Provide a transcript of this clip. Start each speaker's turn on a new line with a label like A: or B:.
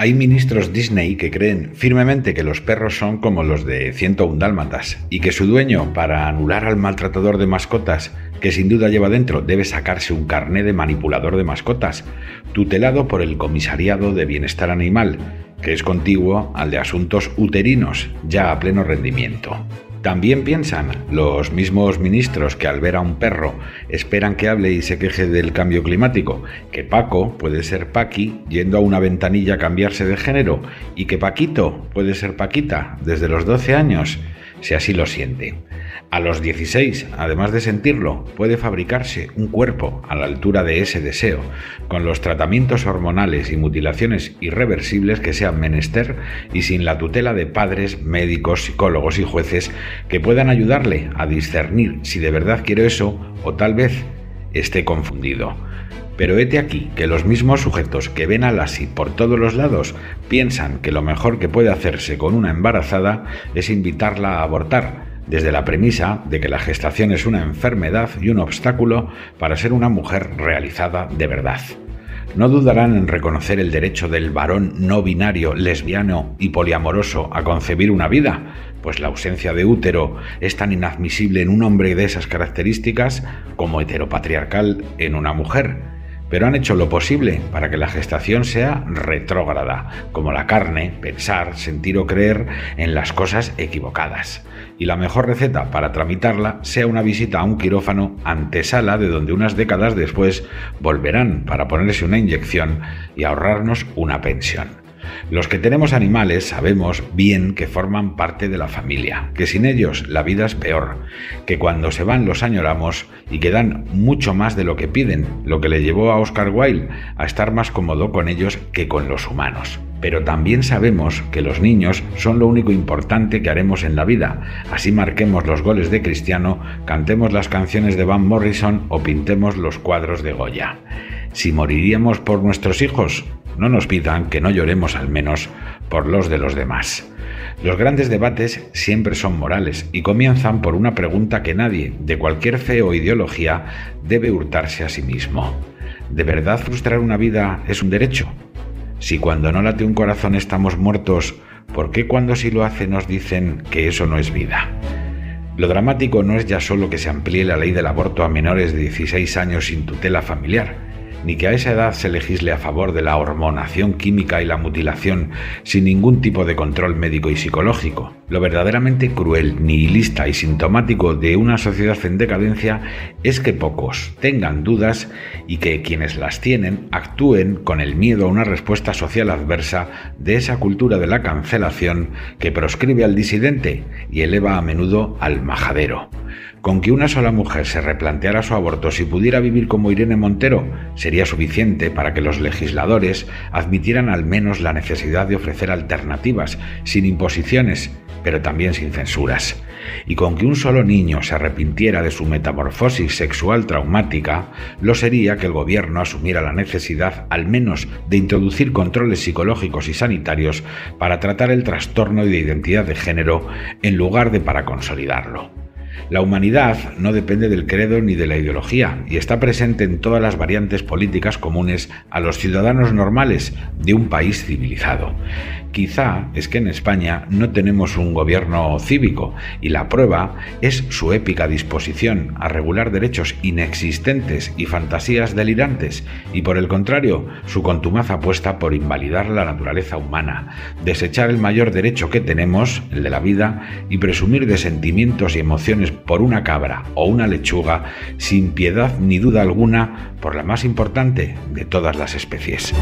A: Hay ministros Disney que creen firmemente que los perros son como los de 101 dálmatas y que su dueño, para anular al maltratador de mascotas, que sin duda lleva dentro, debe sacarse un carné de manipulador de mascotas, tutelado por el Comisariado de Bienestar Animal, que es contiguo al de asuntos uterinos, ya a pleno rendimiento. También piensan los mismos ministros que al ver a un perro esperan que hable y se queje del cambio climático, que Paco puede ser Paqui yendo a una ventanilla a cambiarse de género y que Paquito puede ser Paquita desde los 12 años, si así lo siente. A los 16, además de sentirlo, puede fabricarse un cuerpo a la altura de ese deseo, con los tratamientos hormonales y mutilaciones irreversibles que sean menester y sin la tutela de padres, médicos, psicólogos y jueces que puedan ayudarle a discernir si de verdad quiere eso o tal vez esté confundido. Pero hete aquí que los mismos sujetos que ven a Lassie por todos los lados piensan que lo mejor que puede hacerse con una embarazada es invitarla a abortar, desde la premisa de que la gestación es una enfermedad y un obstáculo para ser una mujer realizada de verdad. No dudarán en reconocer el derecho del varón no binario, lesbiano y poliamoroso a concebir una vida, pues la ausencia de útero es tan inadmisible en un hombre de esas características como heteropatriarcal en una mujer pero han hecho lo posible para que la gestación sea retrógrada, como la carne, pensar, sentir o creer en las cosas equivocadas. Y la mejor receta para tramitarla sea una visita a un quirófano antesala de donde unas décadas después volverán para ponerse una inyección y ahorrarnos una pensión. Los que tenemos animales sabemos bien que forman parte de la familia, que sin ellos la vida es peor, que cuando se van los añoramos y que dan mucho más de lo que piden, lo que le llevó a Oscar Wilde a estar más cómodo con ellos que con los humanos. Pero también sabemos que los niños son lo único importante que haremos en la vida. Así marquemos los goles de Cristiano, cantemos las canciones de Van Morrison o pintemos los cuadros de Goya. Si moriríamos por nuestros hijos, no nos pidan que no lloremos al menos por los de los demás. Los grandes debates siempre son morales y comienzan por una pregunta que nadie, de cualquier fe o ideología, debe hurtarse a sí mismo. ¿De verdad frustrar una vida es un derecho? Si cuando no late un corazón estamos muertos, ¿por qué cuando sí lo hace nos dicen que eso no es vida? Lo dramático no es ya solo que se amplíe la ley del aborto a menores de 16 años sin tutela familiar, ni que a esa edad se legisle a favor de la hormonación química y la mutilación sin ningún tipo de control médico y psicológico. Lo verdaderamente cruel, nihilista y sintomático de una sociedad en decadencia es que pocos tengan dudas y que quienes las tienen actúen con el miedo a una respuesta social adversa de esa cultura de la cancelación que proscribe al disidente y eleva a menudo al majadero. Con que una sola mujer se replanteara su aborto si pudiera vivir como Irene Montero sería suficiente para que los legisladores admitieran al menos la necesidad de ofrecer alternativas, sin imposiciones, pero también sin censuras. Y con que un solo niño se arrepintiera de su metamorfosis sexual traumática, lo sería que el gobierno asumiera la necesidad al menos de introducir controles psicológicos y sanitarios para tratar el trastorno de identidad de género en lugar de para consolidarlo. La humanidad no depende del credo ni de la ideología y está presente en todas las variantes políticas comunes a los ciudadanos normales de un país civilizado. Quizá es que en España no tenemos un gobierno cívico y la prueba es su épica disposición a regular derechos inexistentes y fantasías delirantes y por el contrario su contumaz apuesta por invalidar la naturaleza humana, desechar el mayor derecho que tenemos, el de la vida, y presumir de sentimientos y emociones por una cabra o una lechuga sin piedad ni duda alguna por la más importante de todas las especies.